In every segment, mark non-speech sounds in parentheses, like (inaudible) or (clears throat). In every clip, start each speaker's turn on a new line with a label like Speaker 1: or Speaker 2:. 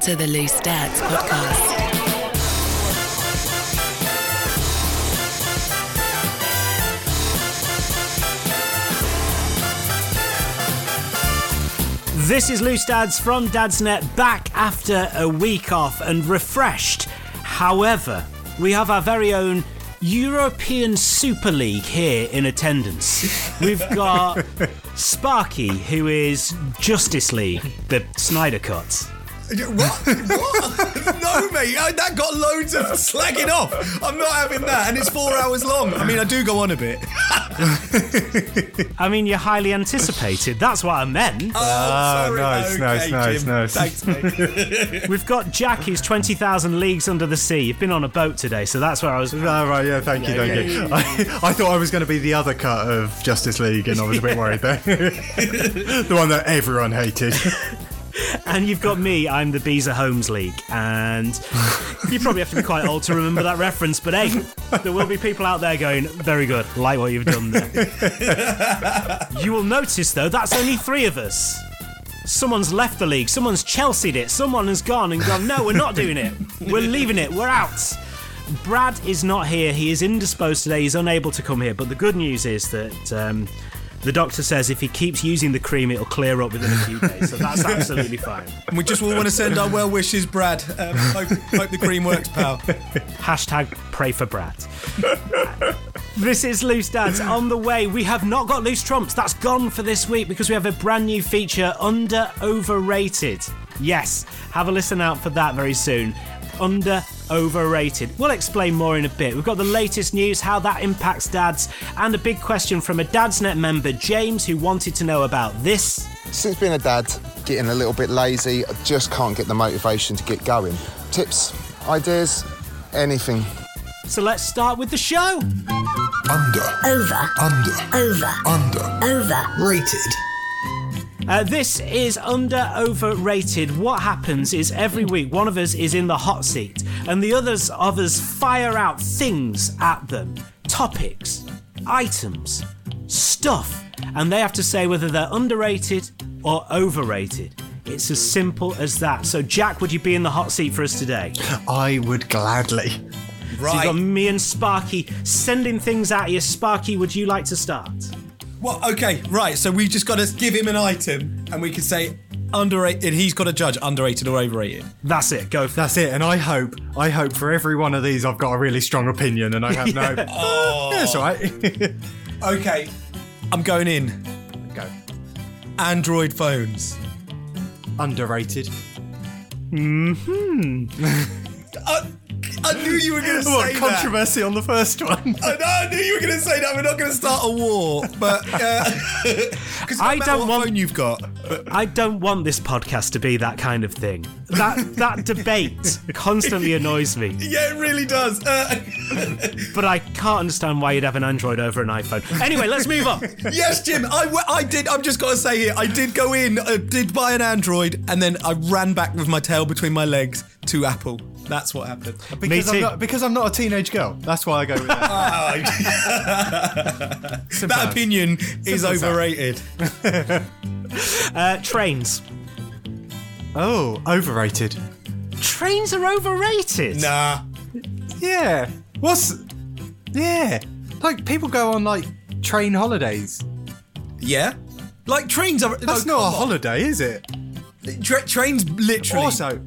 Speaker 1: to the Loose Dads podcast.
Speaker 2: This is Loose Dads from Dadsnet back after a week off and refreshed. However, we have our very own European Super League here in attendance. We've got (laughs) Sparky, who is Justice League, the Snyder Cut.
Speaker 3: What? what? (laughs) no, mate. I, that got loads of slagging off. I'm not having that, and it's four hours long. I mean, I do go on a bit. (laughs)
Speaker 2: I mean, you're highly anticipated. That's what I meant.
Speaker 3: Oh, sorry.
Speaker 4: Oh, nice,
Speaker 3: okay,
Speaker 4: nice, nice,
Speaker 3: Jim.
Speaker 4: nice.
Speaker 3: Thanks, mate. (laughs)
Speaker 2: We've got Jack, who's 20,000 leagues under the sea. You've been on a boat today, so that's where I was.
Speaker 4: Oh, right, yeah, thank you, thank you. I, I thought I was going to be the other cut of Justice League, and I was a bit worried there. the one that everyone hated.
Speaker 2: And you've got me, I'm the Beazer Homes League. And you probably have to be quite old to remember that reference, but hey, there will be people out there going, very good, like what you've done there. you will notice, though, that's only three of us. Someone's left the league, someone's Chelsea'd it, someone has gone and gone, no, we're not doing it. We're leaving it, we're out. Brad is not here, he is indisposed today, he's unable to come here, but the good news is that. Um, the doctor says if he keeps using the cream, it'll clear up within a few (laughs) days, so that's absolutely fine.
Speaker 3: And we just all want to send our well wishes, Brad. Um, hope, hope the cream works, pal. (laughs)
Speaker 2: Hashtag pray for Brad. this is Loose Dads. On the way, we have not got Loose Trumps. That's gone for this week because we have a brand new feature under overrated. Yes, have a listen out for that very soon. Under overrated. We'll explain more in a bit. We've got the latest news, how that impacts dads, and a big question from a Dadsnet member, James, who wanted to know about this.
Speaker 5: Since being a dad, getting a little bit lazy, I just can't get the motivation to get going. Tips, ideas, anything.
Speaker 2: So let's start with the show.
Speaker 6: Under.
Speaker 1: Over.
Speaker 6: Under.
Speaker 1: Over.
Speaker 6: Under.
Speaker 1: Over.
Speaker 6: Rated.
Speaker 2: Uh, this is under overrated. What happens is every week one of us is in the hot seat, and the others of us fire out things at them topics, items, stuff, and they have to say whether they're underrated or overrated. It's as simple as that. So, Jack, would you be in the hot seat for us today?
Speaker 4: I would gladly. Right.
Speaker 2: So you've got me and Sparky sending things at you. Sparky, would you like to start?
Speaker 3: Well, okay, right. So we've just got to give him an item, and we can say underrated. He's got to judge underrated or overrated.
Speaker 2: That's it. Go for
Speaker 4: That's it. And I hope, I hope for every one of these, I've got a really strong opinion, and I have no.
Speaker 3: Oh. (laughs)
Speaker 4: Yeah, (laughs) it's all right. (laughs)
Speaker 3: Okay, I'm going in.
Speaker 4: Go.
Speaker 3: Android phones.
Speaker 4: Underrated. Hmm.
Speaker 3: I, I knew you were going to
Speaker 4: What
Speaker 3: say that.
Speaker 4: controversy on the first one?
Speaker 3: I, know, I knew you were going to say that. We're not going to start a war, but because
Speaker 2: I don't
Speaker 3: what
Speaker 2: want-
Speaker 3: phone you've got.
Speaker 2: I don't want this podcast to be that kind of thing. That that (laughs) debate constantly annoys me.
Speaker 3: Yeah, it really does. Uh, (laughs)
Speaker 2: But I can't understand why you'd have an Android over an iPhone. Anyway, let's move on.
Speaker 3: yes, Jim. I, w- I did. I'm just got to say here. I did go in. I did buy an Android, and then I ran back with my tail between my legs to Apple. That's what happened.
Speaker 4: Because I'm, not, because I'm not a teenage girl. That's why I go with that. (laughs)
Speaker 3: that opinion is
Speaker 4: Simple as
Speaker 3: overrated. (laughs)
Speaker 2: Uh, trains.
Speaker 4: oh, overrated.
Speaker 2: Trains are overrated.
Speaker 3: Nah.
Speaker 4: Yeah. What's. Yeah. Like, people go on, like, train holidays.
Speaker 3: Yeah. Like trains are.
Speaker 4: That's
Speaker 3: no,
Speaker 4: not a
Speaker 3: on.
Speaker 4: holiday, is it?
Speaker 3: Tra- trains literally
Speaker 4: Also,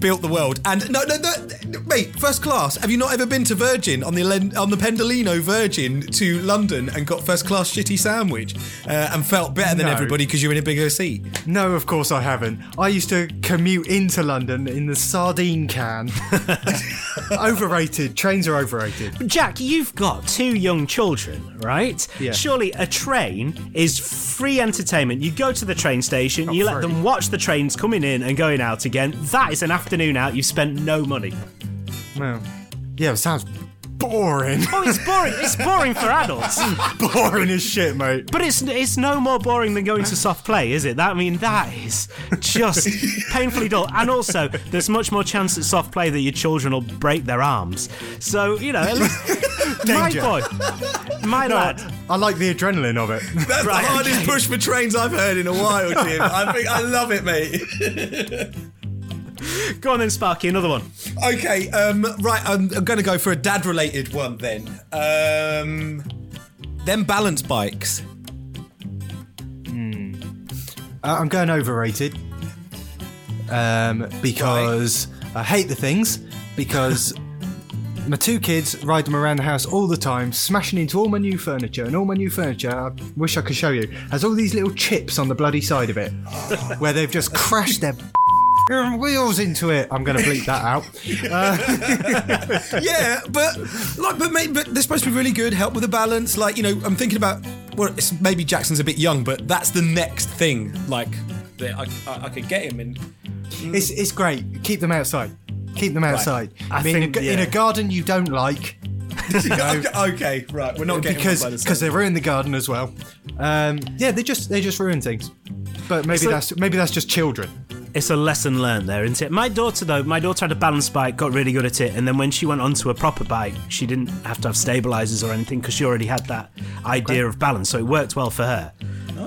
Speaker 3: built the world. And no, no, no, mate, first class. Have you not ever been to Virgin on the on the Pendolino Virgin to London and got first class shitty sandwich uh, and felt better than
Speaker 4: No.
Speaker 3: everybody because you're in a bigger seat?
Speaker 4: no, of course I haven't. I used to commute into London in the sardine can. (laughs) overrated. Trains are overrated.
Speaker 2: Jack, you've got two young children, right?
Speaker 4: Yeah.
Speaker 2: Surely a train is free entertainment. You go to the train station, you let them watch the trains coming in and going out again. That is an afternoon out. You've spent no money.
Speaker 4: Well, yeah, it sounds boring.
Speaker 2: Oh, it's boring. it's boring for adults. (laughs)
Speaker 4: boring as shit, mate.
Speaker 2: But it's it's no more boring than going to soft play, is it? That I mean, that is just (laughs) painfully dull. And also, there's much more chance at soft play that your children will break their arms. So you know, at least (laughs) my
Speaker 4: Danger.
Speaker 2: boy, my lad.
Speaker 4: I like the adrenaline of it.
Speaker 3: That's
Speaker 2: Right,
Speaker 3: the hardest
Speaker 2: okay.
Speaker 3: push for trains I've heard in a while, Jim. I think I love it, mate. (laughs)
Speaker 2: Go on then, Sparky. Another one.
Speaker 3: Okay, um, right, I'm, I'm going to go for a dad-related one then. Um, them balance bikes.
Speaker 4: Uh, I'm going overrated. Um, because I hate the things. Because (laughs) my two kids ride them around the house all the time, smashing into all my new furniture. And all my new furniture, I wish I could show you, has all these little chips on the bloody side of it, (laughs) where they've just crashed their wheels into it. I'm going to bleep that out. (laughs)
Speaker 3: yeah, but like, but mate, but they're supposed to be really good, help with the balance. Like, you know, I'm thinking about. Well, it's, maybe Jackson's a bit young, but that's the next thing. Like, that I, I, I could get him in.
Speaker 4: It's it's great. Keep them outside. Keep them outside. I,
Speaker 2: I
Speaker 4: mean, in,
Speaker 2: think,
Speaker 4: a, in a garden you don't like. (laughs) you know,
Speaker 3: okay, right, we're not getting
Speaker 4: because
Speaker 3: one by the
Speaker 4: because they ruin the garden as well. Um, yeah, they just they just ruin things. But maybe
Speaker 2: like-
Speaker 4: that's maybe that's just children.
Speaker 2: It's a lesson learned there, isn't it? My daughter, though, my daughter had a balance bike, got really good at it, and then when she went onto a proper bike, she didn't have to have stabilizers or anything because she already had that idea of balance, so it worked well for her.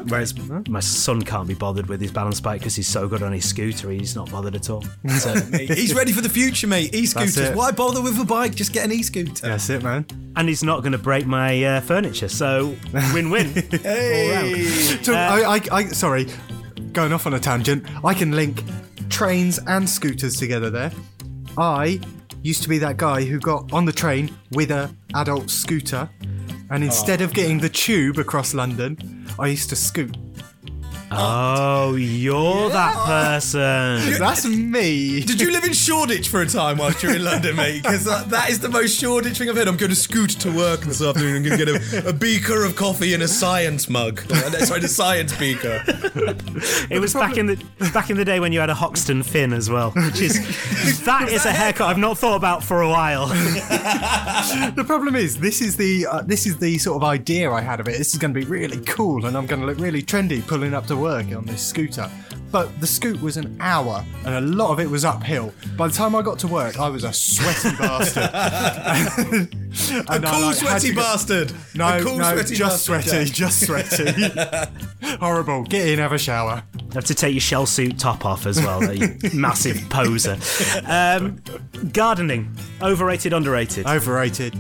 Speaker 2: Whereas my son can't be bothered with his balance bike because he's so good on his scooter, he's not bothered at all. (laughs) So,
Speaker 3: He's ready for the future, mate. E-scooters. Why bother with a bike? Just get an e-scooter.
Speaker 4: That's it, man.
Speaker 2: and he's not going to break my uh, furniture, so (laughs) win-win. All round.
Speaker 4: So I, I, I sorry, going off on a tangent. I can link trains and scooters together. There, I used to be that guy who got on the train with a adult scooter, and ah. instead of getting the tube across London, I used to scoot.
Speaker 2: Oh, you're that person.
Speaker 4: That's me.
Speaker 3: Did you live in Shoreditch for a time whilst you're in London, mate? Because that, that is the most Shoreditch thing I've heard. I'm going to scoot to work this afternoon. I'm going to get a, a beaker of coffee and a science mug. Sorry, the science beaker.
Speaker 2: It was back in the back in the day when you had a Hoxton fin as well, which is that is a haircut I've not thought about for a while. (laughs)
Speaker 4: The problem is, this is the uh, this is the sort of idea I had of it. This is going to be really cool, and I'm going to look really trendy pulling up to work on this scooter. But the scoot was an hour, and a lot of it was uphill. By the time I got to work, I was a sweaty (laughs) bastard.
Speaker 3: A
Speaker 4: And I,
Speaker 3: cool,
Speaker 4: like,
Speaker 3: sweaty
Speaker 4: go-
Speaker 3: bastard.
Speaker 4: No,
Speaker 3: a cool,
Speaker 4: no,
Speaker 3: sweaty
Speaker 4: just
Speaker 3: bastard,
Speaker 4: sweaty,
Speaker 3: Jack.
Speaker 4: just sweaty. (laughs) Horrible. Get in, have a shower.
Speaker 2: You have to take your shell suit top off as well, you (laughs) massive poser. Um, gardening, overrated, underrated.
Speaker 4: Overrated.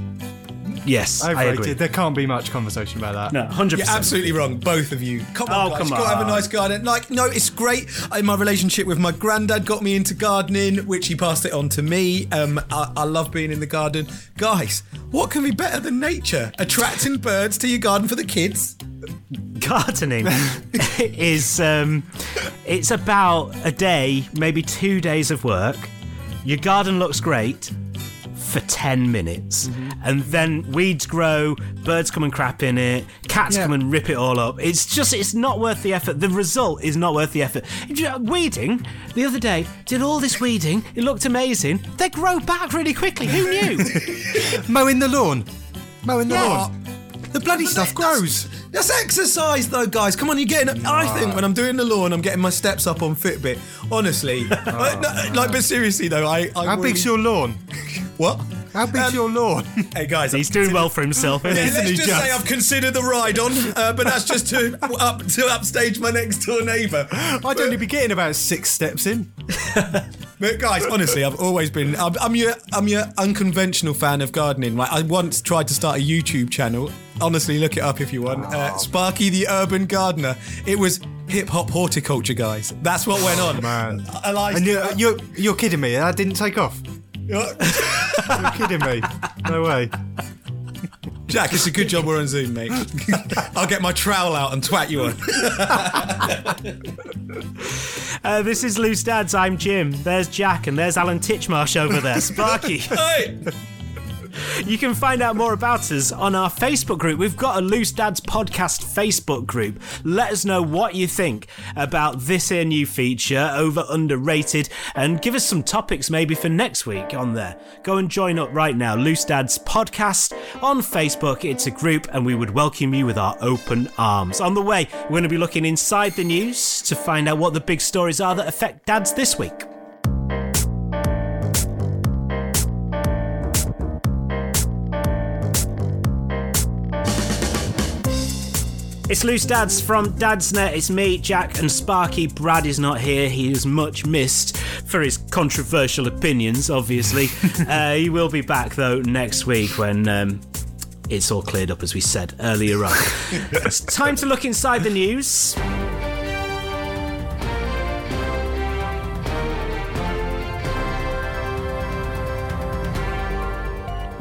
Speaker 2: Yes, I
Speaker 4: Overrated.
Speaker 2: agree.
Speaker 4: There can't be much conversation about that.
Speaker 2: No, hundred percent.
Speaker 3: You're absolutely wrong, both of you. Come on,
Speaker 2: Oh,
Speaker 3: guys.
Speaker 2: come
Speaker 3: You've got to have a nice garden. Like, no, it's great. Uh, My relationship with my granddad got me into gardening, which he passed it on to me. Um, I, I love being in the garden. Guys, what can be better than nature? Attracting birds to your garden for the kids?
Speaker 2: Gardening (laughs) is um, it's about a day, maybe two days of work. Your garden looks great for 10 minutes mm-hmm. and then weeds grow birds come and crap in it cats
Speaker 4: Yeah.
Speaker 2: come and rip it all up it's just it's not worth the effort the result is not worth the effort uh, weeding the other day did all this weeding it looked amazing they grow back really quickly who knew (laughs)
Speaker 4: Mowing the lawn. Mowing the
Speaker 2: Yeah.
Speaker 4: lawn. The bloody stuff grows.
Speaker 3: That's exercise, though, guys. Come on, you're getting. I think when I'm doing the lawn, I'm getting my steps up on Fitbit. Honestly, Like, (laughs) uh, no, like, but seriously though, I. I
Speaker 4: How
Speaker 3: really-
Speaker 4: big's your lawn?
Speaker 3: What?
Speaker 4: How big's
Speaker 3: Um,
Speaker 4: your lawn? (laughs)
Speaker 3: Hey guys,
Speaker 2: he's
Speaker 3: I've
Speaker 2: doing well for himself isn't he?
Speaker 3: Let's just,
Speaker 4: just?
Speaker 3: say I've considered the ride on, uh, but that's just to (laughs) up to upstage my next door neighbour.
Speaker 4: I'd only be getting about six steps in. (laughs)
Speaker 3: But guys, honestly, I've always been. I'm, I'm your I'm your unconventional fan of gardening. Like I once tried to start a YouTube channel. Honestly, look it up if you want. Uh, Sparky the Urban Gardener. It was hip hop horticulture, guys. That's what went on.
Speaker 4: Man.
Speaker 3: I like.
Speaker 4: And you're, you're, you're kidding me. That didn't take off. (laughs) You're kidding me. No way.
Speaker 3: Jack, it's a good job we're on Zoom, mate. (laughs) I'll get my trowel out and twat you on. (laughs)
Speaker 2: Uh, this is Loose Dads. I'm Jim. There's Jack, and there's Alan Titchmarsh over there. Sparky.
Speaker 3: hey!
Speaker 2: You can find out more about us on our Facebook group. We've got a Loose Dads podcast Facebook group. Let us know what you think about this here new feature, over underrated, and give us some topics maybe for next week on there. Go and join up right now. Loose Dads podcast on Facebook. It's a group, and we would welcome you with our open arms. On the way, we're going to be looking inside the news to find out what the big stories are that affect dads this week. It's Loose Dads from Dadsnet. It's me, Jack, and Sparky. Brad is not here. He is much missed for his controversial opinions, obviously. (laughs) uh, he will be back, though, next week when. Um, it's all cleared up, as we said earlier on. (laughs) it's time to look inside the news.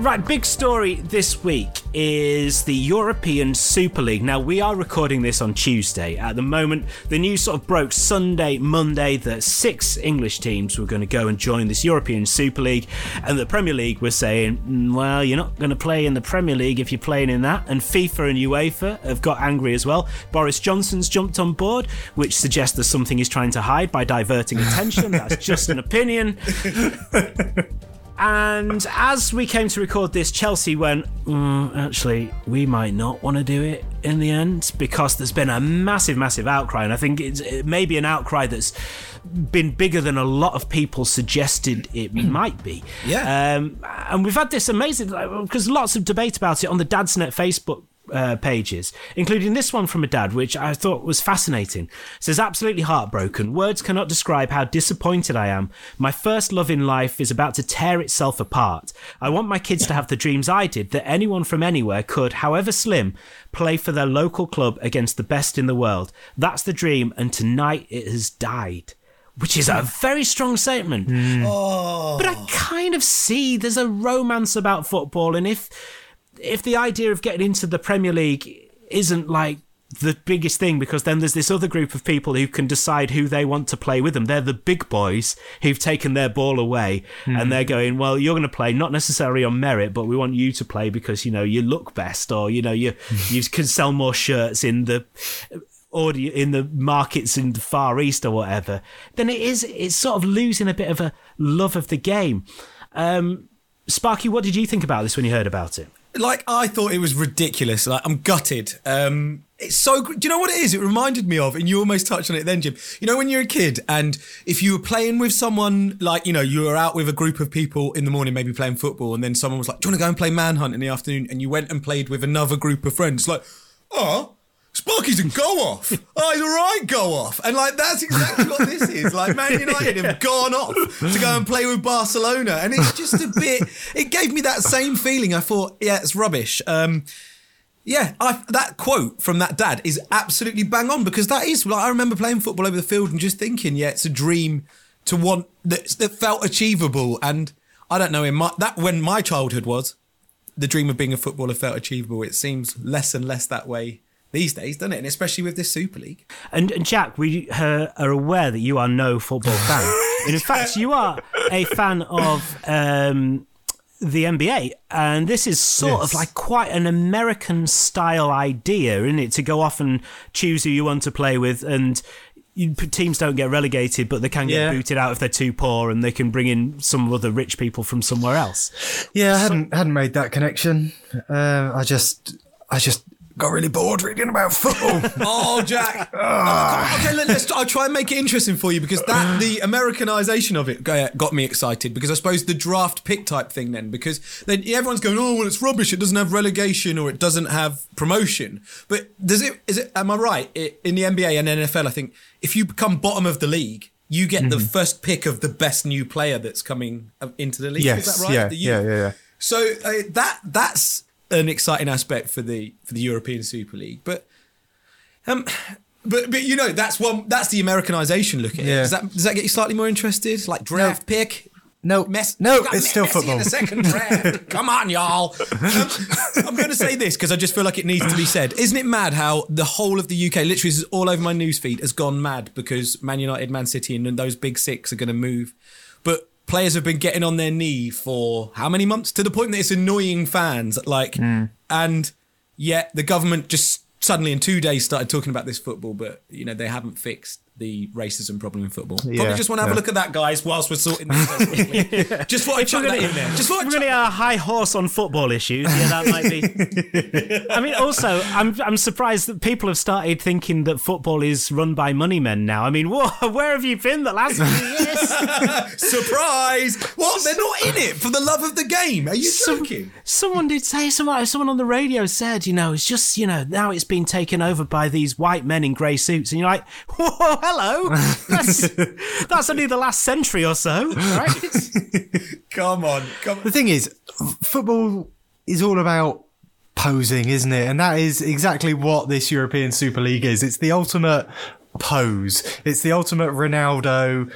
Speaker 2: Right, big story this week is the European Super League. Now, we are recording this on Tuesday. At the moment, the news sort of broke Sunday, Monday that six English teams were going to go and join this European Super League, and the Premier League were saying, "Mm, well, you're not going to play in the Premier League if you're playing in that. And FIFA and UEFA have got angry as well. Boris Johnson's jumped on board, which suggests there's something he's trying to hide by diverting attention. That's just an opinion. (laughs) And as we came to record this, Chelsea went, "Mm, actually, we might not want to do it in the end because there's been a massive, massive outcry. And I think it's, it may be an outcry that's been bigger than a lot of people suggested it (clears throat) might be.
Speaker 3: Yeah.
Speaker 2: Um, and we've had this amazing, because lots of debate about it on the Dadsnet Facebook uh, pages, including this one from a dad, which I thought was fascinating. It says, absolutely heartbroken. Words cannot describe how disappointed I am. My first love in life is about to tear itself apart. I want my kids to have the dreams I did, that anyone from anywhere could, however slim, play for their local club against the best in the world. That's the dream, and tonight it has died. Which is a very strong statement. Oh, But I kind of see there's a romance about football, and if if the idea of getting into the Premier League isn't like the biggest thing because then there's this other group of people who can decide who they want to play with them. They're the big boys who've taken their ball away and they're going, well, you're going to play not necessarily on merit, but we want you to play because, you know, you look best or, you know, you, (laughs) you can sell more shirts in the audio in the markets in the far east or whatever. Then it is, it's sort of losing a bit of a love of the game. Um, Sparky, what did you think about this when you heard about it?
Speaker 3: Like I thought it was ridiculous. Like I'm gutted. Um, it's so. Do you know what it is? It reminded me of, and you almost touched on it then, Jim. You know when you're a kid and if you were playing with someone, like you know you were out with a group of people in the morning, maybe playing football, and then someone was like, "Do you want to go and play manhunt in the afternoon?" And you went and played with another group of friends. Like, oh. Sparky's a go off. Oh, he's a right go off. And like that's exactly what this is. Like Man (laughs) United have gone off to go and play with Barcelona. And it's just a bit it gave me that same feeling. I thought, yeah, it's rubbish. Um yeah, I, that quote from that dad is absolutely bang on because that is like I remember playing football over the field and just thinking, yeah, it's a dream to want that, that felt achievable. And I don't know in my that when my childhood was, the dream of being a footballer felt achievable. It seems less and less that way these days, doesn't it? And especially with this Super League.
Speaker 2: And, and Jack, we uh, are aware that you are no football fan. (laughs) and in fact, you are a fan of um, the NBA. And this is sort
Speaker 4: Yes.
Speaker 2: of like quite an American style idea, isn't it? To go off and choose who you want to play with. And you, teams don't get relegated, but they can get
Speaker 4: Yeah.
Speaker 2: booted out if they're too poor and they can bring in some other rich people from somewhere else.
Speaker 4: Yeah, I hadn't hadn't made that connection. Uh, I just I just got really bored reading about football. (laughs)
Speaker 3: Oh, Jack. Oh, okay, let- let's. I'll try and make it interesting for you because that the Americanization of it got got me excited because I suppose the draft pick type thing then because then everyone's going oh well it's rubbish it doesn't have relegation or it doesn't have promotion but does it is it am I right it, in the NBA and NFL I think if you become bottom of the league you get the first pick of the best new player that's coming uh, into the league
Speaker 4: Yes,
Speaker 3: is that right
Speaker 4: yeah,
Speaker 3: The
Speaker 4: yeah, yeah, yeah.
Speaker 3: So uh, that that's an exciting aspect for the for the European Super League. But um, but but you know that's one that's the Americanization look at it.
Speaker 4: Yeah.
Speaker 3: Does that does that get you slightly more interested? Like draft pick.
Speaker 4: No,
Speaker 3: Mess,
Speaker 4: no, it's still football.
Speaker 3: In the second draft. (laughs) Come on, y'all. Um, I'm going to say this because I just feel like it needs to be said. Isn't it mad how the whole of the UK, literally, this is all over my newsfeed, has gone mad because Man United, Man City, and those big six are going to move. But players have been getting on their knee for how many months to the point that it's annoying fans. Like,
Speaker 4: Hmm.
Speaker 3: and yet the government just suddenly in two days started talking about this football, but you know they haven't fixed the racism problem in football. Probably just want to have a look at that, guys, whilst we're sorting this. out. (laughs) (laughs) Just thought I'd chuck that in there. Just thought I'd chuck
Speaker 2: to get a high horse on football issues. Yeah, that might be. (laughs) I mean, also, I'm I'm surprised that people have started thinking that football is run by money men now. I mean, whoa, where have you been the last few years?
Speaker 3: Surprise! What? They're not in it for the love of the game. Are you
Speaker 2: Some-
Speaker 3: joking?
Speaker 2: someone did say someone someone on the radio said, you know, it's just you know now it's been taken over by these white men in grey suits, and you're like, whoa, hello, that's (laughs) that's only the last century or so, right? (laughs)
Speaker 3: Come on, come on.
Speaker 4: The thing is, football is all about posing, isn't it? And that is exactly what this European Super League is. It's the ultimate pose. It's the ultimate Ronaldo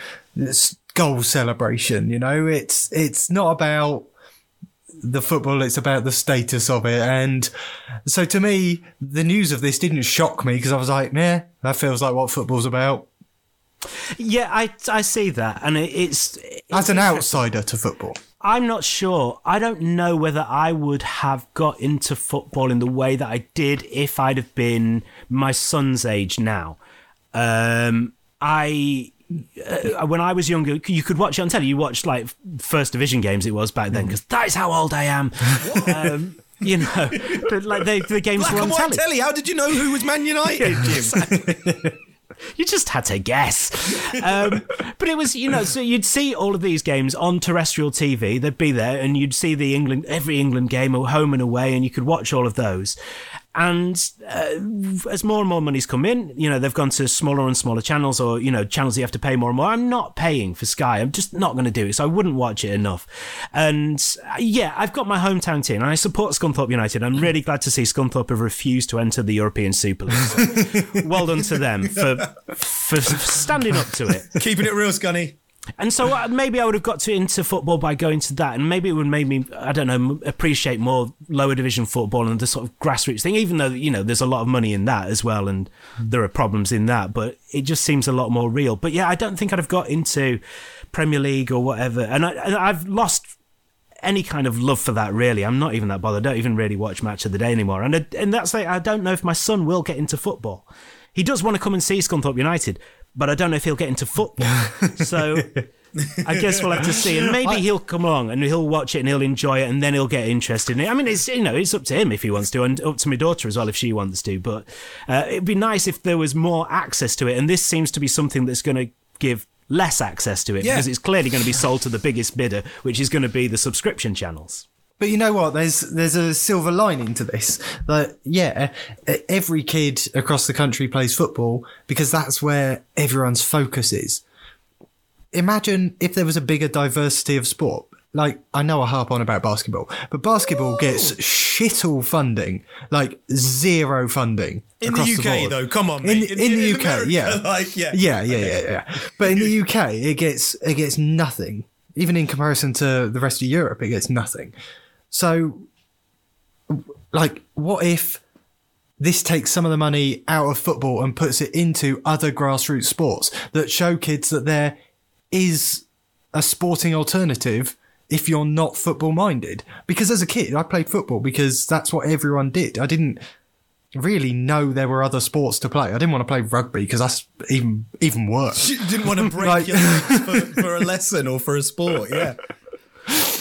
Speaker 4: goal celebration. You know, it's it's not about the football. It's about the status of it. And so to me, the news of this didn't shock me because I was like, yeah, that feels like what football's about.
Speaker 2: yeah, I I see that, and it, it's
Speaker 4: As an outsider to football.
Speaker 2: I'm not sure. I don't know whether I would have got into football in the way that I did if I'd have been my son's age now. Um, I uh, when I was younger, you could watch it on telly. You watched like first division games. It was back then because that is how old I am. (laughs) um, you know, but like they, the games
Speaker 3: Black
Speaker 2: were on
Speaker 3: and
Speaker 2: telly.
Speaker 3: telly. How did you know who was Man United? (laughs)
Speaker 2: You just had to guess. Um, but it was, you know, so you'd see all of these games on terrestrial TV. They'd be there, and you'd see the England, every England game, or home and away, and you could watch all of those. And uh, as more and more money's come in, you know, they've gone to smaller and smaller channels, or you know, channels you have to pay more and more. I'm not paying for Sky. I'm just not going to do it, so I wouldn't watch it enough. And uh, yeah, I've got my hometown team, and I support Scunthorpe United. I'm really glad to see Scunthorpe have refused to enter the European Super League. So (laughs) well done to them for for standing up to it.
Speaker 3: Keeping it real, Scunny.
Speaker 2: And so uh, maybe I would have got to into football by going to that, and maybe it would make me, I don't know appreciate more lower division football and the sort of grassroots thing. Even though you know there's a lot of money in that as well, and there are problems in that, but it just seems a lot more real. But yeah, I don't think I'd have got into Premier League or whatever, and, I, and I've lost any kind of love for that really i'm not even that bothered i don't even really watch match of the day anymore and I, and that's like i don't know if my son will get into football he does want to come and see scunthorpe united but i don't know if he'll get into football. (laughs) So i guess we'll have to see. And maybe he'll come along and he'll watch it and he'll enjoy it and then he'll get interested in it. I mean it's you know it's up to him if he wants to and up to my daughter as well if she wants to. But uh, it'd be nice if there was more access to it. And this seems to be something that's going to give less access to it
Speaker 3: Yeah.
Speaker 2: because it's clearly going to be sold to the biggest bidder, which is going to be the subscription channels.
Speaker 4: But you know what? There's there's a silver lining to this. That yeah, every kid across the country plays football because that's where everyone's focus is. Imagine if there was a bigger diversity of sport. Like I know I harp on about basketball, but basketball gets shit all funding, like zero funding
Speaker 3: In
Speaker 4: across
Speaker 3: the UK,
Speaker 4: board.
Speaker 3: though, come on,
Speaker 4: In,
Speaker 3: mate.
Speaker 4: in,
Speaker 3: In-
Speaker 4: the
Speaker 3: in
Speaker 4: UK,
Speaker 3: America,
Speaker 4: yeah, (laughs)
Speaker 3: like, yeah.
Speaker 4: yeah, yeah, yeah, yeah. But in the (laughs) UK, it gets it gets nothing. Even in comparison to the rest of Europe, it gets nothing. So, like, what if this takes some of the money out of football and puts it into other grassroots sports that show kids that there is a sporting alternative if you're not football minded? Because as a kid, I played football because that's what everyone did. I didn't really know there were other sports to play. I didn't want to play rugby because that's even even worse.
Speaker 3: You didn't want to break (laughs)
Speaker 4: Like-
Speaker 3: your legs for, for a lesson or for a sport, yeah.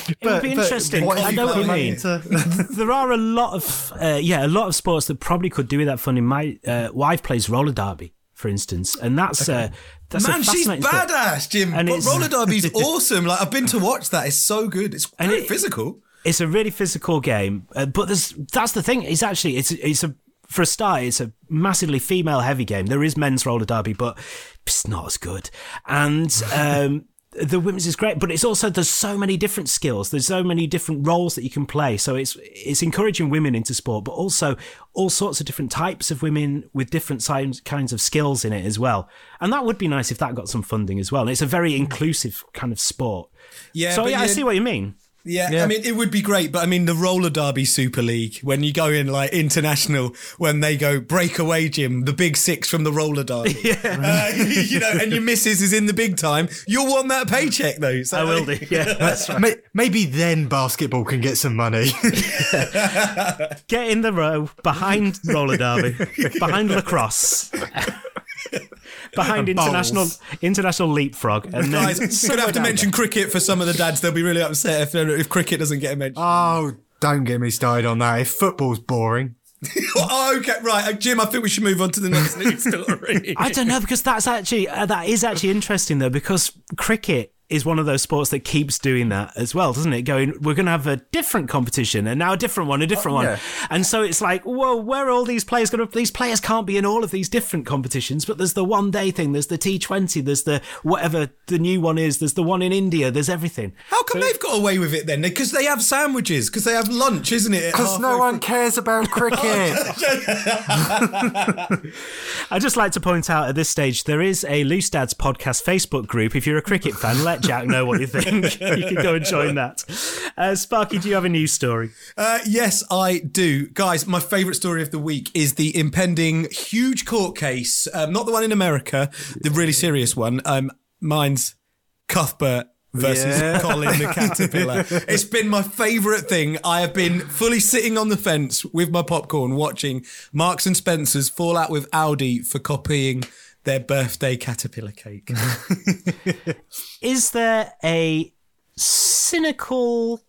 Speaker 2: It would be interesting.
Speaker 4: what if
Speaker 2: I
Speaker 4: you
Speaker 2: know what you mean.
Speaker 4: into- (laughs) (laughs)
Speaker 2: there are a lot of uh, yeah, a lot of sports that probably could do with that funding. My uh, wife plays roller derby, for instance, and that's uh, that's
Speaker 3: Man,
Speaker 2: a
Speaker 3: she's
Speaker 2: fascinating sport.
Speaker 3: badass, Jim.
Speaker 2: And
Speaker 3: but
Speaker 2: it's-
Speaker 3: roller derby's (laughs) awesome. Like I've been to watch that. It's so good. It's
Speaker 2: And
Speaker 3: very
Speaker 2: it-
Speaker 3: physical.
Speaker 2: It's a really physical game, uh, but there's that's the thing. It's actually it's it's a for a start, it's a massively female heavy game. There is men's roller derby, but it's not as good. And um, the women's is great, but it's also there's so many different skills. There's so many different roles that you can play. So it's it's encouraging women into sport, but also all sorts of different types of women with different kinds kinds of skills in it as well. And that would be nice if that got some funding as well. And it's a very inclusive kind of sport.
Speaker 3: Yeah,
Speaker 2: So yeah, I see what you mean.
Speaker 3: Yeah,
Speaker 4: Yeah.
Speaker 3: I mean, it would be great, but I mean, the roller derby Super League, when you go in like international, when they go breakaway gym, the big six from the roller derby, (laughs) uh, (laughs) you know, and your missus is in the big time, you'll want that paycheck though. So
Speaker 2: I will do. Yeah, (laughs) that's right.
Speaker 4: Maybe then basketball can get some money.
Speaker 2: Get in the row behind roller derby, behind lacrosse. Behind (laughs)
Speaker 4: And bowls.
Speaker 2: international international leapfrog, and then
Speaker 3: Guys, I'm gonna have to mention cricket for some of the dads. They'll be really upset if, if cricket doesn't get mentioned.
Speaker 4: oh, don't get me started on that. If football's boring, (laughs)
Speaker 3: oh, okay, right, uh, Jim. I think we should move on to the next news story. (laughs)
Speaker 2: I don't know because that's actually uh, that is actually interesting though because cricket is one of those sports that keeps doing that as well, doesn't it? Going, we're going to have a different competition and now a different one, a different oh, one,
Speaker 4: yeah.
Speaker 2: and so it's like, whoa, where are all these players going to? These players can't be in all of these different competitions, but there's the one day thing, there's the T Twenty, there's the whatever the new one is, there's the one in India, there's everything.
Speaker 3: How come they've got away with it then? Because they have sandwiches, because they have lunch, isn't it?
Speaker 4: because no one cares about cricket. (laughs)
Speaker 2: Oh, (laughs) I'd just like to point out at this stage there is a Loose Dads podcast Facebook group. If you're a cricket fan, let Jack know what you think. (laughs) you can go and join that. Uh, Sparky, do you have a news story?
Speaker 3: Uh, yes, I do. Guys, my favourite story of the week is the impending huge court case. Um, not the one in America, the really serious one. Um, mine's Cuthbert versus
Speaker 4: Yeah.
Speaker 3: Colin the (laughs) Caterpillar. it's been my favourite thing. I have been fully sitting on the fence with my popcorn watching Marks and Spencer's fall out with Aldi for copying their birthday caterpillar cake. (laughs)
Speaker 2: Is there a cynical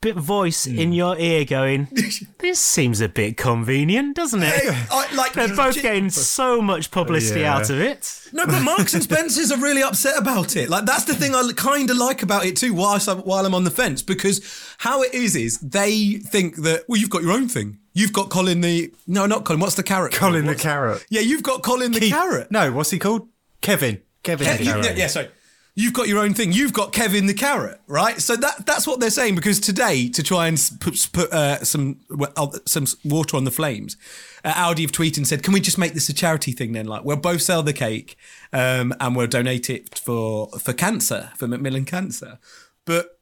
Speaker 2: bit voice
Speaker 3: Hmm.
Speaker 2: in your ear going, (laughs) this seems a bit convenient, doesn't it?
Speaker 3: I, like, (laughs)
Speaker 2: They're both getting so much publicity
Speaker 4: Yeah.
Speaker 2: out of it.
Speaker 3: No, but Marks and Spencers are really upset about it. Like that's the thing I kind of like about it too. Whilst I'm, while I'm on the fence, because how it is is they think that well, you've got your own thing. You've got Colin the no, not Colin. What's the carrot?
Speaker 4: Colin the carrot.
Speaker 3: Yeah, you've got Colin the
Speaker 4: Keith-
Speaker 3: carrot.
Speaker 4: No, what's he called? Kevin. Kevin.
Speaker 3: Yeah,
Speaker 4: the
Speaker 3: you-
Speaker 4: carrot.
Speaker 3: yeah, sorry. You've got your own thing. You've got Kevin the carrot, right? So that that's what they're saying. Because today, to try and put, put uh, some well, uh, some water on the flames, uh, Aldi have tweeted and said, "Can we just make this a charity thing then? Like, we'll both sell the cake, um, and we'll donate it for for cancer for Macmillan Cancer." But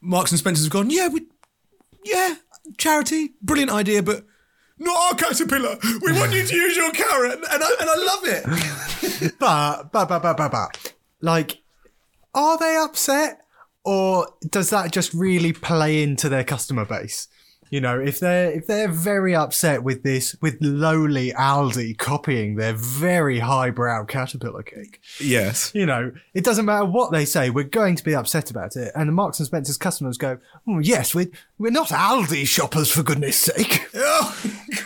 Speaker 3: Marks and Spencer's have gone, "Yeah, we, yeah, charity, brilliant idea, but." Not our caterpillar. We want you to use your carrot, and I, and I love it. (laughs)
Speaker 4: But, but, but, but, but, but, like, are they upset? Or does that just really play into their customer base? You know, if they're if they're very upset with this, with lowly Aldi copying their very highbrow caterpillar cake,
Speaker 3: Yes.
Speaker 4: you know, it doesn't matter what they say, we're going to be upset about it. And the Marks and Spencer's customers go, oh, yes, we're, we're not Aldi shoppers, for goodness sake. (laughs)
Speaker 2: Oh,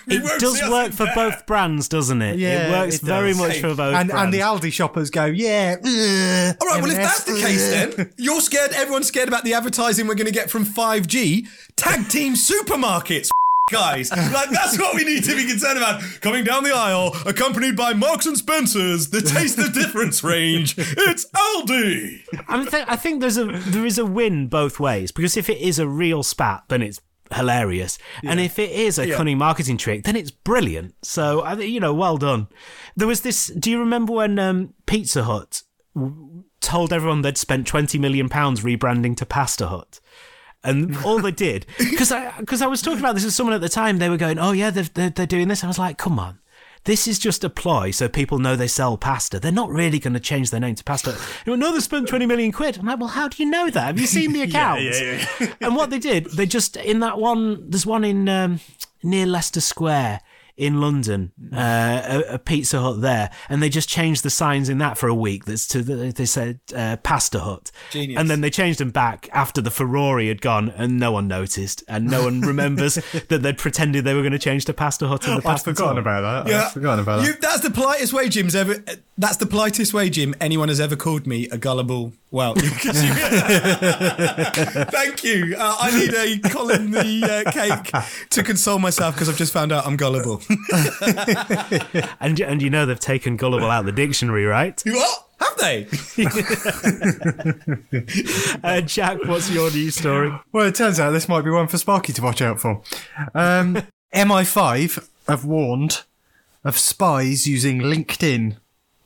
Speaker 2: it does work for both brands, doesn't it?
Speaker 4: Yeah,
Speaker 2: it works
Speaker 4: it
Speaker 2: very
Speaker 4: does.
Speaker 2: much for both
Speaker 4: And,
Speaker 2: brands.
Speaker 4: and the Aldi shoppers go, yeah.
Speaker 3: All right, well, if
Speaker 4: M&S,
Speaker 3: that's the case,
Speaker 4: ugh."
Speaker 3: then you're scared. Everyone's scared about the advertising we're going to get from 5G. Tag team supermarkets, (laughs) guys. Like that's what we need to be concerned about. Coming down the aisle, accompanied by Marks and Spencers, the Taste the Difference range. It's Aldi.
Speaker 2: I, mean, th- I think there's a there is a win both ways because if it is a real spat, then it's hilarious, and if it is a
Speaker 3: Yeah.
Speaker 2: cunning marketing trick, then it's brilliant. So you know, well done. There was this. Do you remember when um, Pizza Hut w- told everyone they'd spent twenty million pounds rebranding to Pasta Hut? And (laughs) all they did, because I because I was talking about this with someone at the time, they were going, "Oh yeah, they're, they're they're doing this." I was like, "Come on, this is just a ploy so people know they sell pasta. They're not really going to change their name to pasta." You know, no, they spent twenty million quid. I'm like, "Well, how do you know that? Have you seen the (laughs) accounts?" and what they did, they just in that one. There's one in um, near Leicester Square in London, uh, a, a Pizza Hut there, and they just changed the signs in that for a week. That's to they said uh, Pasta Hut,
Speaker 3: Genius.
Speaker 2: and then they changed them back after the Ferrari had gone, and no one noticed, and no one (laughs) remembers that they'd pretended they were going to change to Pasta Hut in the
Speaker 4: I'd
Speaker 2: past.
Speaker 4: forgotten about that.
Speaker 3: Yeah,
Speaker 4: I'd forgotten about that.
Speaker 3: You, that's the politest way, Jim's ever. That's the politest way, Jim. Anyone has ever called me a gullible. Well, (laughs) thank you. Uh, I need a Colin the uh, cake to console myself because I've just found out I'm gullible. (laughs)
Speaker 2: And and you know they've taken gullible out of the dictionary, right?
Speaker 3: what? Have have they? (laughs)
Speaker 2: Uh, Jack, what's your news story?
Speaker 4: Well, it turns out this might be one for Sparky to watch out for. Um, MI5 have warned of spies using LinkedIn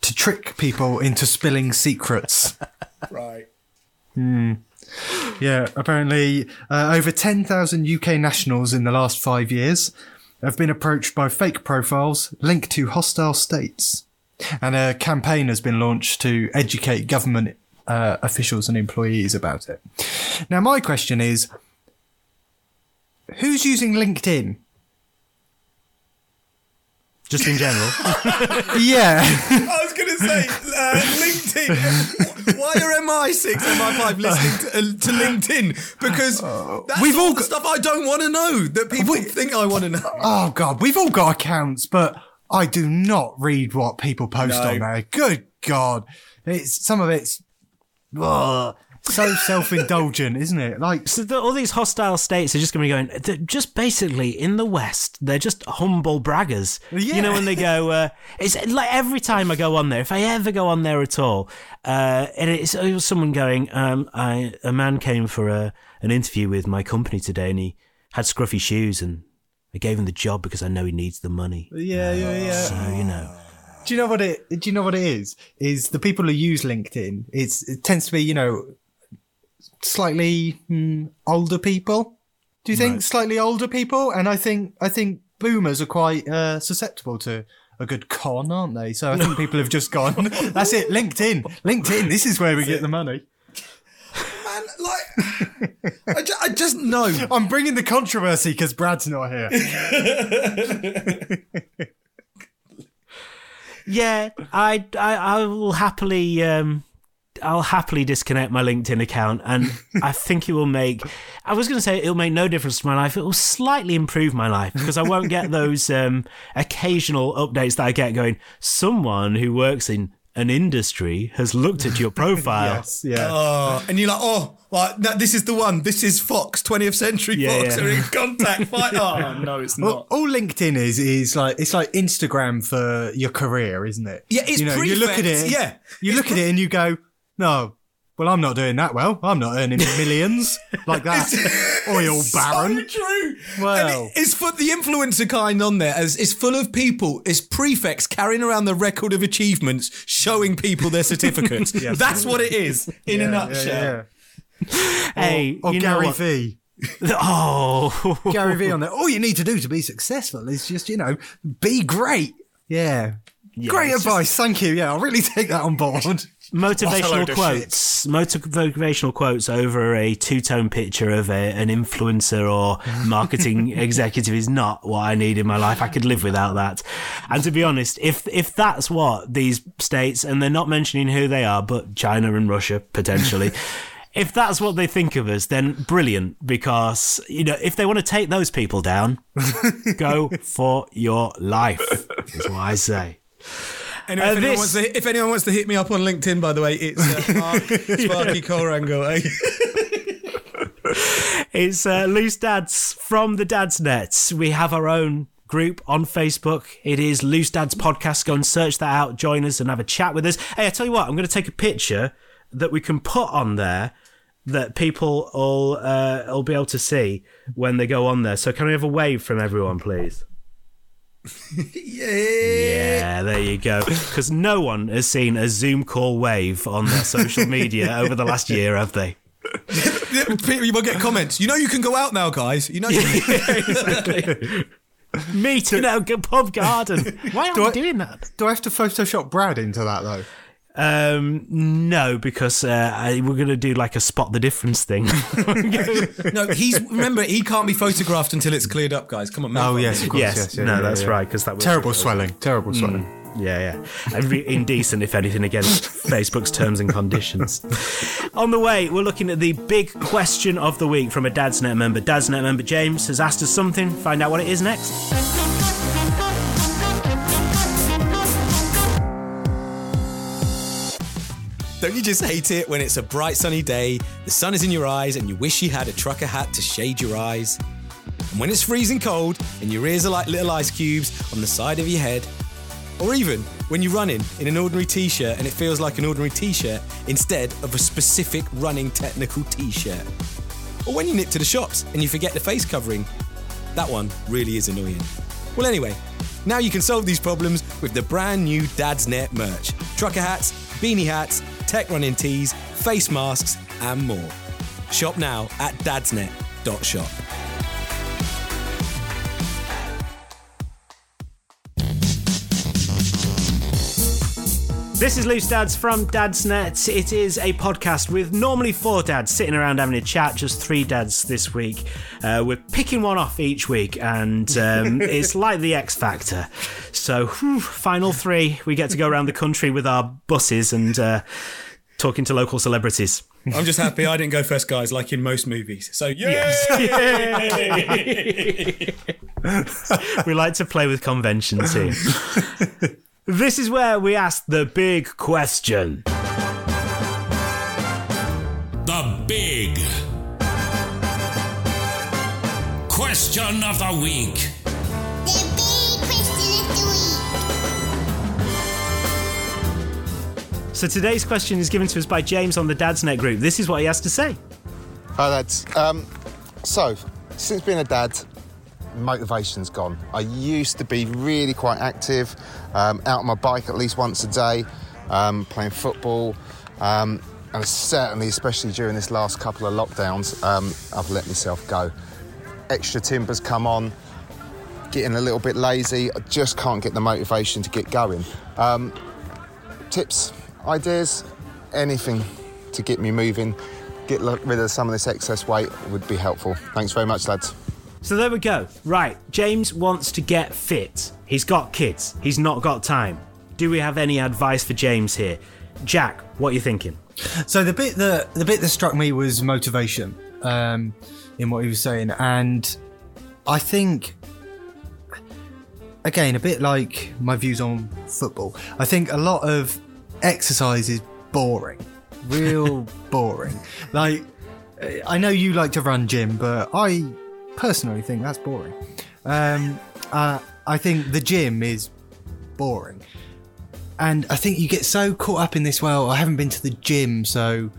Speaker 4: to trick people into spilling secrets.
Speaker 3: Right.
Speaker 4: Yeah, apparently uh, over 10,000 UK nationals in the last five years have been approached by fake profiles linked to hostile states. And a campaign has been launched to educate government uh, officials and employees about it. Now, my question is who's using LinkedIn?
Speaker 2: Just in general. (laughs)
Speaker 4: Yeah.
Speaker 3: I was going to say uh, LinkedIn. Why are MI6, MI5 listening to, uh, to LinkedIn? Because that's
Speaker 4: We've
Speaker 3: all
Speaker 4: all
Speaker 3: the
Speaker 4: got-
Speaker 3: stuff I don't want to know that people think I want to know.
Speaker 4: oh, God. We've all got accounts, but I do not read what people post
Speaker 3: No.
Speaker 4: on there. Good God. It's, some of it's ugh, so self indulgent, isn't it? Like,
Speaker 2: So the, all these hostile states are just going to be going. Just basically in the West, they're just humble braggers. You know when they go. Uh, it's like every time I go on there, if I ever go on there at all, uh, and it's someone going. Um, I a man came for a an interview with my company today, and he had scruffy shoes, and I gave him the job because I know he needs the money.
Speaker 4: yeah, yeah, yeah.
Speaker 2: So you know.
Speaker 4: Do you know what it? Do you know what it is? Is the people who use LinkedIn? It's it tends to be you know slightly mm, older people. Do you think slightly older people? And I think I think boomers are quite uh, susceptible to a good con, aren't they? So I think (laughs) people have just gone. (laughs) That's it. LinkedIn. LinkedIn. This is where we get the money.
Speaker 3: Man, like, I, ju- I just know. (laughs)
Speaker 4: I'm bringing the controversy because Brad's not here.
Speaker 2: Yeah, I, I, I will happily, um, I'll happily disconnect my LinkedIn account, and (laughs) I think it will make. I was going to say it'll make no difference to my life. It will slightly improve my life because I won't get (laughs) those um, occasional updates that I get going. Someone who works in an industry has looked at your (laughs) profile.
Speaker 4: yes. Yeah.
Speaker 3: Oh, and you're like, oh, like, that, this is the one. This is Fox, 20th Century
Speaker 2: Yeah,
Speaker 3: Fox.
Speaker 2: yeah.
Speaker 3: Are in contact. Fight. Oh, no, it's
Speaker 4: All,
Speaker 3: not.
Speaker 4: all LinkedIn is is like it's like Instagram for your career, isn't it?
Speaker 3: Yeah, it's
Speaker 4: you know, you look at it.
Speaker 3: yeah.
Speaker 4: you
Speaker 3: It's
Speaker 4: look at it and you go, no. Well, I'm not doing that well. I'm not earning (laughs) millions like that oil baron.
Speaker 3: So true.
Speaker 4: Well.
Speaker 3: And it- it's for the influencer kind on there. As it's full of people. It's prefects carrying around the record of achievements, showing people their certificates. (laughs) That's what it is in a nutshell.
Speaker 2: Hey,
Speaker 4: Or
Speaker 2: you know
Speaker 4: Gary
Speaker 2: what?
Speaker 4: V. (laughs)
Speaker 2: Oh,
Speaker 4: Gary V on there. All you need to do to be successful is just, you know, be great. Yeah. Great
Speaker 2: it's
Speaker 4: advice. Thank you. Yeah, I'll really (laughs) take that on board.
Speaker 2: motivational quotes motivational quotes over a two-tone picture of a, an influencer or (laughs) marketing executive is not what i need in my life i could live without that and to be honest if if that's what these states and they're not mentioning who they are but china and russia potentially (laughs) if that's what they think of us then brilliant because you know if they want to take those people down go for your life is what i say
Speaker 3: Anyway,
Speaker 2: Uh,
Speaker 3: if, anyone
Speaker 2: this-
Speaker 3: to, if anyone wants to hit me up on LinkedIn, by the way, it's uh, (laughs) Mark Sparky Corango. Eh? (laughs)
Speaker 2: It's uh, Loose Dads from the Dads Nets. We have our own group on Facebook. It is Loose Dads Podcast. Go and search that out. Join us and have a chat with us. Hey, I tell you what, I'm going to take a picture that we can put on there that people will uh, will be able to see when they go on there. So can we have a wave from everyone, please?
Speaker 3: Yeah.
Speaker 2: Yeah, there you go. Because no one has seen a Zoom call wave on their social (laughs) media over the last year, have they?
Speaker 3: People, you will get comments. You know you can go out now, guys. You know you can.
Speaker 2: Meeting at a pub garden. Why are
Speaker 4: Do
Speaker 2: we
Speaker 4: I-
Speaker 2: doing that?
Speaker 4: Do I have to Photoshop Brad into that though?
Speaker 2: Um, no, because uh, I, we're going to do like a spot the difference thing. (laughs) (laughs)
Speaker 3: No, he's remember he can't be photographed until it's cleared up, guys. Come on, move
Speaker 4: Oh yes, of course.
Speaker 2: yes,
Speaker 4: yes, yeah,
Speaker 2: no,
Speaker 4: yeah,
Speaker 2: that's
Speaker 4: yeah.
Speaker 2: right. Because that was
Speaker 4: Terrible swelling. Terrible swelling.
Speaker 2: Yeah, yeah, and re- indecent if anything against (laughs) Facebook's terms and conditions. On the way, we're looking at the big question of the week from a Dadsnet member. Dadsnet member James has asked us something. Find out what it is next.
Speaker 3: Don't you just hate it when it's a bright sunny day, the sun is in your eyes, and you wish you had a trucker hat to shade your eyes? And when it's freezing cold and your ears are like little ice cubes on the side of your head? Or even When you're running in an ordinary t shirt and it feels like an ordinary t shirt instead of a specific running technical t shirt. Or when you nip to the shops and you forget the face covering. That one really is annoying. Well, anyway, now you can solve these problems with the brand new Dad's Net merch trucker hats, beanie hats, tech running tees, face masks, and more. Shop now at dadsnet.shop.
Speaker 2: This is Loose Dads from Dad's Net. It is a podcast with normally four dads sitting around having a chat, just three dads this week. Uh, we're picking one off each week, and um, (laughs) it's like the X Factor. So, whew, final three, we get to go around the country with our buses and uh, talking to local celebrities.
Speaker 3: I'm just happy I didn't go first, guys, like in most movies. So, yeah. (laughs)
Speaker 2: we like to play with conventions here. this is where we ask the big question.
Speaker 6: The big question of the week.
Speaker 2: So today's question is given to us by James on the Dad's Net group. This is what he has to say.
Speaker 5: Hi, lads. Um, so, since being a dad, motivation's gone. I used to be really quite active, um, out on my bike at least once a day, um, playing football, um, and certainly, especially during this last couple of lockdowns, um, I've let myself go. Extra timbers come on, getting a little bit lazy. I just can't get the motivation to get going. Um, tips, ideas, anything to get me moving, get rid of some of this excess weight would be helpful. Thanks very much, lads.
Speaker 2: So there we go. Right, James wants to get fit. He's got kids. He's not got time. Do we have any advice for James here? Jack, what are you thinking?
Speaker 4: So the bit that the bit that struck me was motivation um, in what he was saying, and I think again a bit like my views on football. I think a lot of exercise is boring, real (laughs) boring. Like I know you like to run, Jim, but I personally think that's boring. Um, uh, I think the gym is boring. And I think you get so caught up in this, well, I haven't been to the gym, so,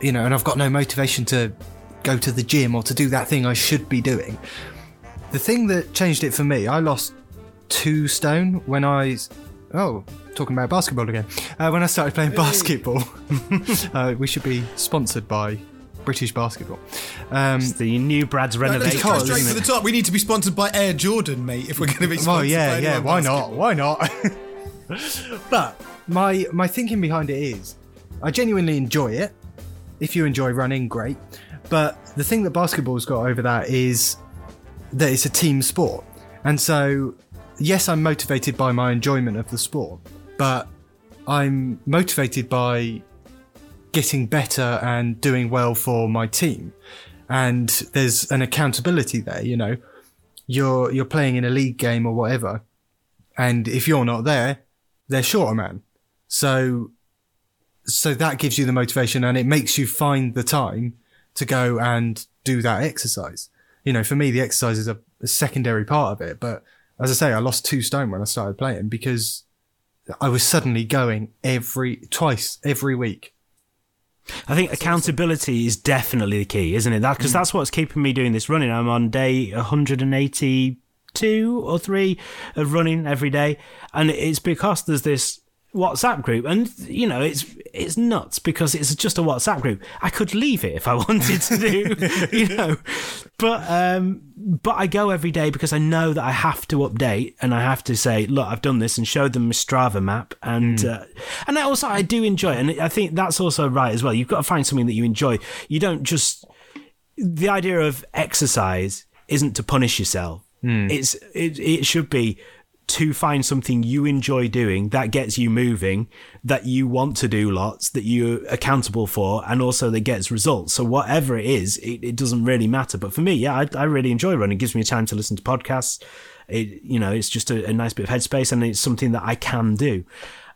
Speaker 4: you know, and I've got no motivation to go to the gym or to do that thing I should be doing. The thing that changed it for me, I lost two stone when I. Oh, talking about basketball again. Uh, when I started playing basketball, (laughs) uh, we should be sponsored by British basketball. Um,
Speaker 2: It's the new Brad's
Speaker 3: Let's
Speaker 2: renovation.
Speaker 3: go straight
Speaker 4: isn't
Speaker 3: for
Speaker 4: it?
Speaker 3: the top. We need to be sponsored by Air Jordan, mate, if we're going to be sponsored
Speaker 4: Well, yeah,
Speaker 3: by
Speaker 4: yeah.
Speaker 3: anyone
Speaker 4: Why not? Why not? (laughs) but my my thinking behind it is, I genuinely enjoy it. If you enjoy running, great. But the thing that basketball's got over that is that it's a team sport, and so yes, I'm motivated by my enjoyment of the sport, but I'm motivated by getting better and doing well for my team. And there's an accountability there, you know. You're you're playing in a league game or whatever, and if you're not there, they're short man. So so that gives you the motivation and it makes you find the time to go and do that exercise. You know, for me the exercise is a, a secondary part of it, but as I say, I lost two stone when I started playing because I was suddenly going every twice every week.
Speaker 2: I think accountability is definitely the key, isn't it? That because mm. that's what's keeping me doing this running. I'm on day 182 or three of running every day, and it's because there's this WhatsApp group, and you know it's it's nuts because it's just a WhatsApp group. I could leave it if I (laughs) wanted to do, you know, but um, but I go every day because I know that I have to update and I have to say, look, I've done this and show them my Strava map, and uh, and I also I do enjoy it, and I think that's also right as well. You've got to find something that you enjoy. You don't just the idea of exercise isn't to punish yourself. It's it, it should be to find something you enjoy doing that gets you moving, that you want to do lots, that you're accountable for, and also that gets results. So whatever it is, it, it doesn't really matter. But for me, yeah, I, I really enjoy running. It gives me a time to listen to podcasts. It, you know, it's just a, a nice bit of headspace, and it's something that I can do.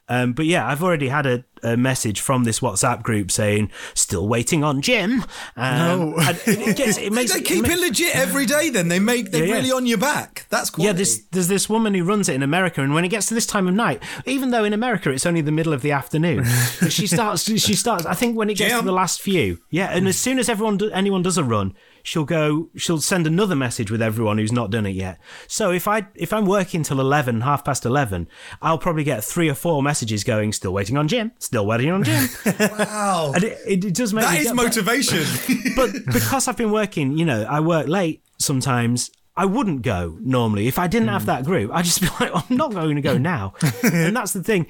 Speaker 2: Um, but yeah, I've already had a, a message from this WhatsApp group saying still waiting on Jim. Um,
Speaker 4: No.
Speaker 2: and it, it gets it (laughs) makes
Speaker 3: they
Speaker 2: it
Speaker 3: keep
Speaker 2: ma-
Speaker 3: it legit every day. Then they make they're
Speaker 2: Yeah, yeah.
Speaker 3: really on your back. That's quality.
Speaker 2: Yeah, this, there's this woman who runs it in America, and when it gets to this time of night, even though in America it's only the middle of the afternoon, (laughs) she starts. She starts. I think when it gets
Speaker 3: Jam.
Speaker 2: to the last few, yeah, and as soon as everyone, do, anyone does a run, she'll go. She'll send another message with everyone who's not done it yet. So if I if I'm working till eleven, half past eleven, I'll probably get three or four messages going. Still waiting on Jim. Still waiting on Jim. (laughs)
Speaker 3: wow.
Speaker 2: and it, it, it does make
Speaker 3: That is motivation. (laughs)
Speaker 2: but because I've been working, you know, I work late sometimes. I wouldn't go normally if I didn't have hmm. that group. I'd just be (laughs) like, I'm not going to go now, and that's the thing.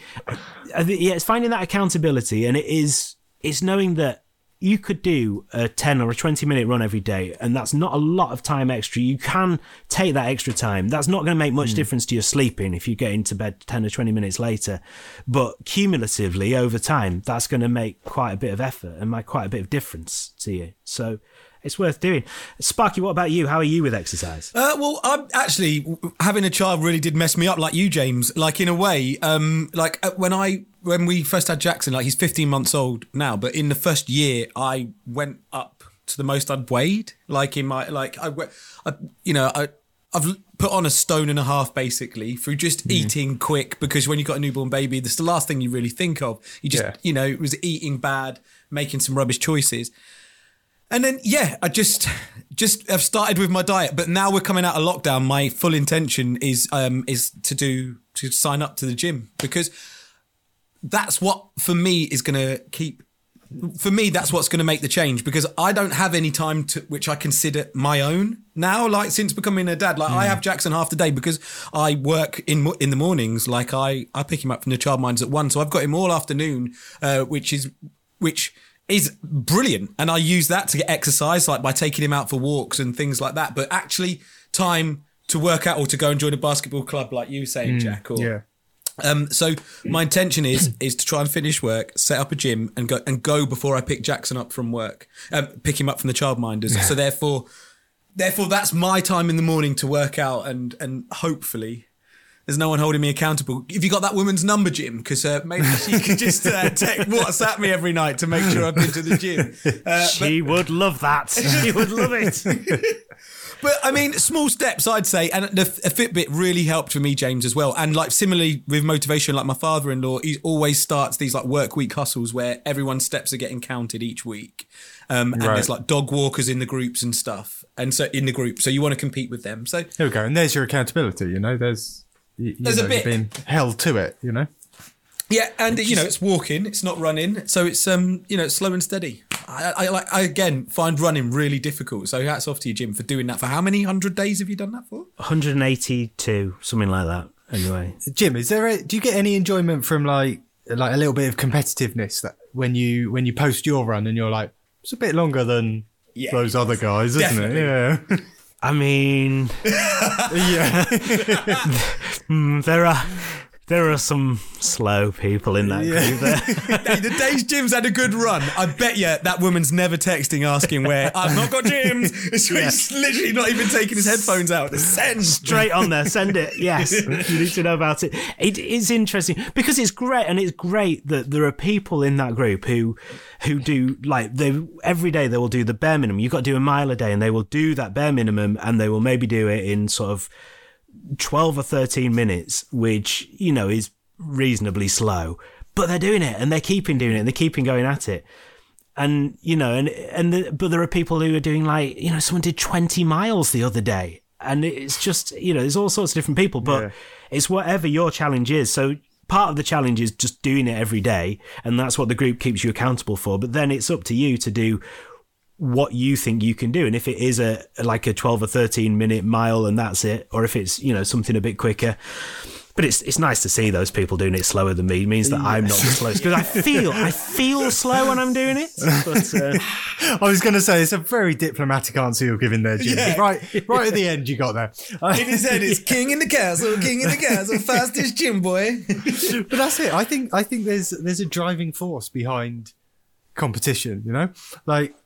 Speaker 2: Yeah, it's finding that accountability, and it is it's knowing that you could do a 10 or a 20 minute run every day, and that's not a lot of time extra. You can take that extra time. That's not going to make much hmm. difference to your sleeping if you get into bed 10 or 20 minutes later. But cumulatively over time, that's going to make quite a bit of effort and make quite a bit of difference to you. So it's worth doing. Sparky, what about you? How are you with exercise?
Speaker 3: Uh, well, I'm actually having a child really did mess me up, like you, James. Like in a way, um, like uh, when I when we first had Jackson, like he's 15 months old now, but in the first year, I went up to the most I'd weighed. Like in my like I, I you know I. I've put on a stone and a half basically through just eating quick because when you've got a newborn baby, that's the last thing you really think of. You just,
Speaker 4: Yeah.
Speaker 3: you know, it was eating bad, making some rubbish choices. And then yeah, I just just have started with my diet, but now we're coming out of lockdown. My full intention is um is to do to sign up to the gym because that's what for me is going to keep for me that's what's going to make the change because I don't have any time to which I consider my own now like since becoming a dad. Like I have Jackson half the day because I work in in the mornings. Like I I pick him up from the child childminders at 1 so I've got him all afternoon uh, which is which is brilliant and I use that to get exercise like by taking him out for walks and things like that but actually time to work out or to go and join a basketball club like you saying Jack or
Speaker 4: Yeah.
Speaker 3: um, so my intention is is to try and finish work, set up a gym, and go and go before I pick Jackson up from work, um, pick him up from the childminders. So therefore, therefore that's my time in the morning to work out, and and hopefully. There's no one holding me accountable. If you got that woman's number, Jim, because uh, maybe she could (laughs) just uh, text WhatsApp me every night to make sure I've been to the gym. Uh,
Speaker 2: she would love that. (laughs) She would love it. (laughs)
Speaker 3: But I mean, small steps, I'd say, and the a Fitbit really helped for me, James, as well. And like similarly with motivation, like my father-in-law, he always starts these like work week hustles where everyone's steps are getting counted each week, um, and
Speaker 4: Right.
Speaker 3: there's like dog walkers in the groups and stuff, and so in the group, so you want to compete with them. So
Speaker 4: There we go. And there's your accountability. You know, there's you, you
Speaker 3: There's a bit.
Speaker 4: being held to it. You know.
Speaker 3: yeah, and you know it's walking, it's not running, so it's um you know it's slow and steady. I, I like I again find running really difficult. So hats off to you, Jim, for doing that. For how many hundred days have you done that for?
Speaker 2: 182, something like that. Anyway,
Speaker 4: Jim, is there? A, do you get any enjoyment from like like a little bit of competitiveness that when you when you post your run and you're like, it's a bit longer than
Speaker 3: Yeah.
Speaker 4: those other guys, isn't
Speaker 3: Definitely.
Speaker 4: it? Yeah.
Speaker 2: I mean, (laughs)
Speaker 4: yeah. (laughs)
Speaker 2: mm, there are there are some slow people in that group. There. (laughs)
Speaker 3: The days Jim's had a good run, I bet you that woman's never texting asking where I've not got Jim's. It's (laughs) (laughs) He's literally not even taking his headphones out. Send
Speaker 2: Straight on there, send it. Yes, you need to know about it. It is interesting because it's great, and it's great that there are people in that group who, who do like they every day they will do the bare minimum. You've got to do a mile a day, and they will do that bare minimum, and they will maybe do it in sort of 12 or 13 minutes, which, you know, is reasonably slow, but they're doing it and they're keeping doing it and they're keeping going at it. And, you know, and, and, the, but there are people who are doing like, you know, someone did 20 miles the other day. And it's just, you know, there's all sorts of different people, but
Speaker 4: Yeah.
Speaker 2: it's whatever your challenge is. So part of the challenge is just doing it every day. And that's what the group keeps you accountable for. But then it's up to you to do what you think you can do and if it is a like a 12 or 13 minute mile and that's it or if it's you know something a bit quicker but it's it's nice to see those people doing it slower than me it means that i'm not the slowest because i feel i feel slow when i'm doing it (laughs) but uh,
Speaker 4: I was going to say it's a very diplomatic answer you're giving there, Jim.
Speaker 3: Yeah.
Speaker 4: Right, right at the end, you got there.
Speaker 3: in his head it's (laughs) king in the castle, king in the castle, (laughs) fastest Jim boy.
Speaker 4: but that's it. I think I think there's there's a driving force behind competition. You know, like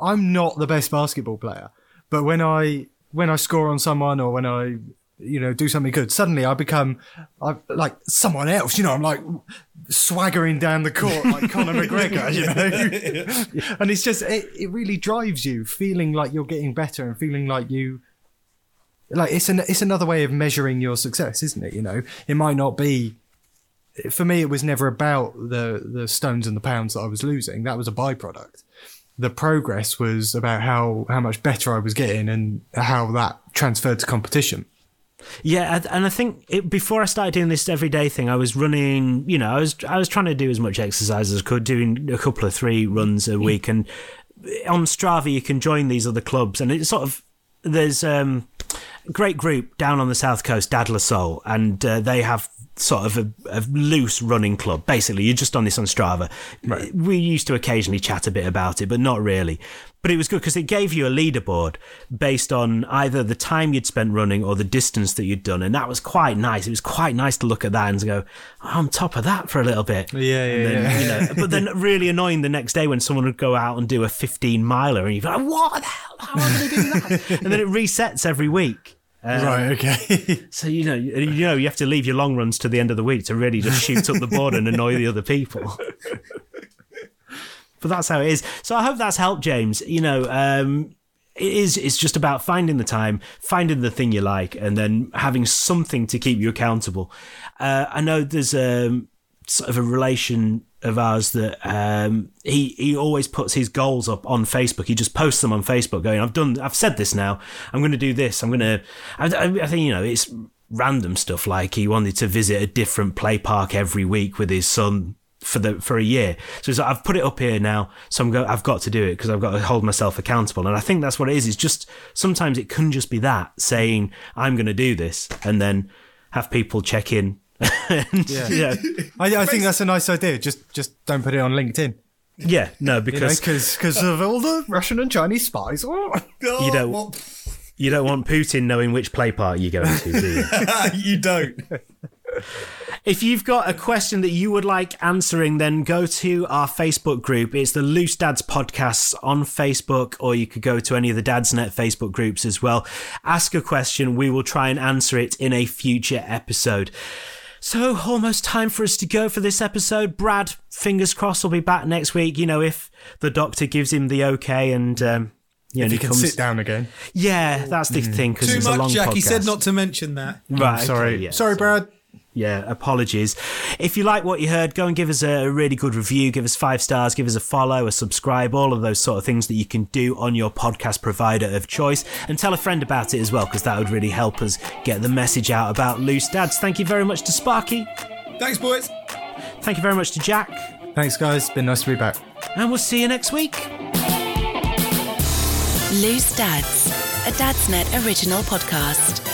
Speaker 4: I'm not the best basketball player, but when I when I score on someone or when I you know, do something good. Suddenly I become I, like someone else, you know, I'm like swaggering down the court like (laughs) Conor McGregor, you know? (laughs) and it's just, it, it really drives you feeling like you're getting better and feeling like you, like it's an, it's another way of measuring your success, isn't it? You know, it might not be, for me, it was never about the, the stones and the pounds that I was losing. That was a byproduct. The progress was about how, how much better I was getting and how that transferred to competition.
Speaker 2: Yeah, and- I think it, before I started doing this everyday thing, I was running. You know, I was I was trying to do as much exercise as I could, doing a couple of three runs a week. And on Strava, you can join these other clubs, and it's sort of there's um, a great group down on the south coast, Dadler Soul, and uh, they have sort of a, a loose running club. Basically, you're just on this on Strava. We used to occasionally chat a bit about it, but not really. But it was good because it gave you a leaderboard based on either the time you'd spent running or the distance that you'd done, and that was quite nice. It was quite nice to look at that and go, oh, "I'm top of that for a little bit."
Speaker 4: Yeah, yeah,
Speaker 2: then,
Speaker 4: yeah.
Speaker 2: You know, but then (laughs) really annoying the next day when someone would go out and do a 15 miler, and you're like, "What the hell? How am I going to do that?" and then it resets every week. Um,
Speaker 4: right, okay. (laughs)
Speaker 2: So you know, you you know, you have to leave your long runs to the end of the week to really just shoot up the board and annoy the other people. (laughs) but that's how it is. So I hope that's helped, James. You know, um, it is. It's just about finding the time, finding the thing you like, and then having something to keep you accountable. Uh, I know there's um, sort of a relation of ours that um, he he always puts his goals up on Facebook. He just posts them on Facebook, going, "I've done, I've said this now. I'm going to do this. I'm going to." I, I, think you know it's random stuff like he wanted to visit a different play park every week with his son for the for a year. So like, I've put it up here now, so I'm go, I've got to do it because I've got to hold myself accountable. And I think that's what it is. It's just sometimes it can just be that saying I'm going to do this, and then have people check in. And, (laughs)
Speaker 4: Yeah.
Speaker 2: yeah,
Speaker 4: I, I think that's a nice idea. Just just don't put it on LinkedIn.
Speaker 2: yeah, no,
Speaker 4: You know,
Speaker 2: because
Speaker 4: because of all the Russian and Chinese spies. Oh.
Speaker 2: you don't oh, you don't want Putin knowing which play part you're going to, do you? (laughs)
Speaker 3: you don't.
Speaker 2: If you've got a question that you would like answering, then go to our Facebook group. It's the Loose Dads Podcasts on Facebook, or you could go to any of the Dadsnet Facebook groups as well. Ask a question. We will try and answer it in a future episode. So, almost time for us to go for this episode. Brad, fingers crossed, will be back next week. You know, if the doctor gives him the okay and, um, you know,
Speaker 4: If
Speaker 2: he
Speaker 4: you can
Speaker 2: comes.
Speaker 4: sit down again.
Speaker 2: Yeah, that's the thing, because
Speaker 3: Too
Speaker 2: it's a long
Speaker 3: much, Jack. He said not to mention that.
Speaker 2: Right,
Speaker 4: Sorry,
Speaker 2: okay, yeah.
Speaker 4: sorry, Brad.
Speaker 2: Yeah, apologies. If you like what you heard, go and give us a really good review, give us five stars, give us a follow, a subscribe, all of those sort of things that you can do on your podcast provider of choice. And tell a friend about it as well, because that would really help us get the message out about Loose Dads. Thank you very much to Sparky.
Speaker 3: Thanks, boys.
Speaker 2: Thank you very much to Jack.
Speaker 4: Thanks, guys. It's Been nice to be back.
Speaker 2: And we'll see you next week.
Speaker 1: Loose Dads, a Dadsnet original podcast.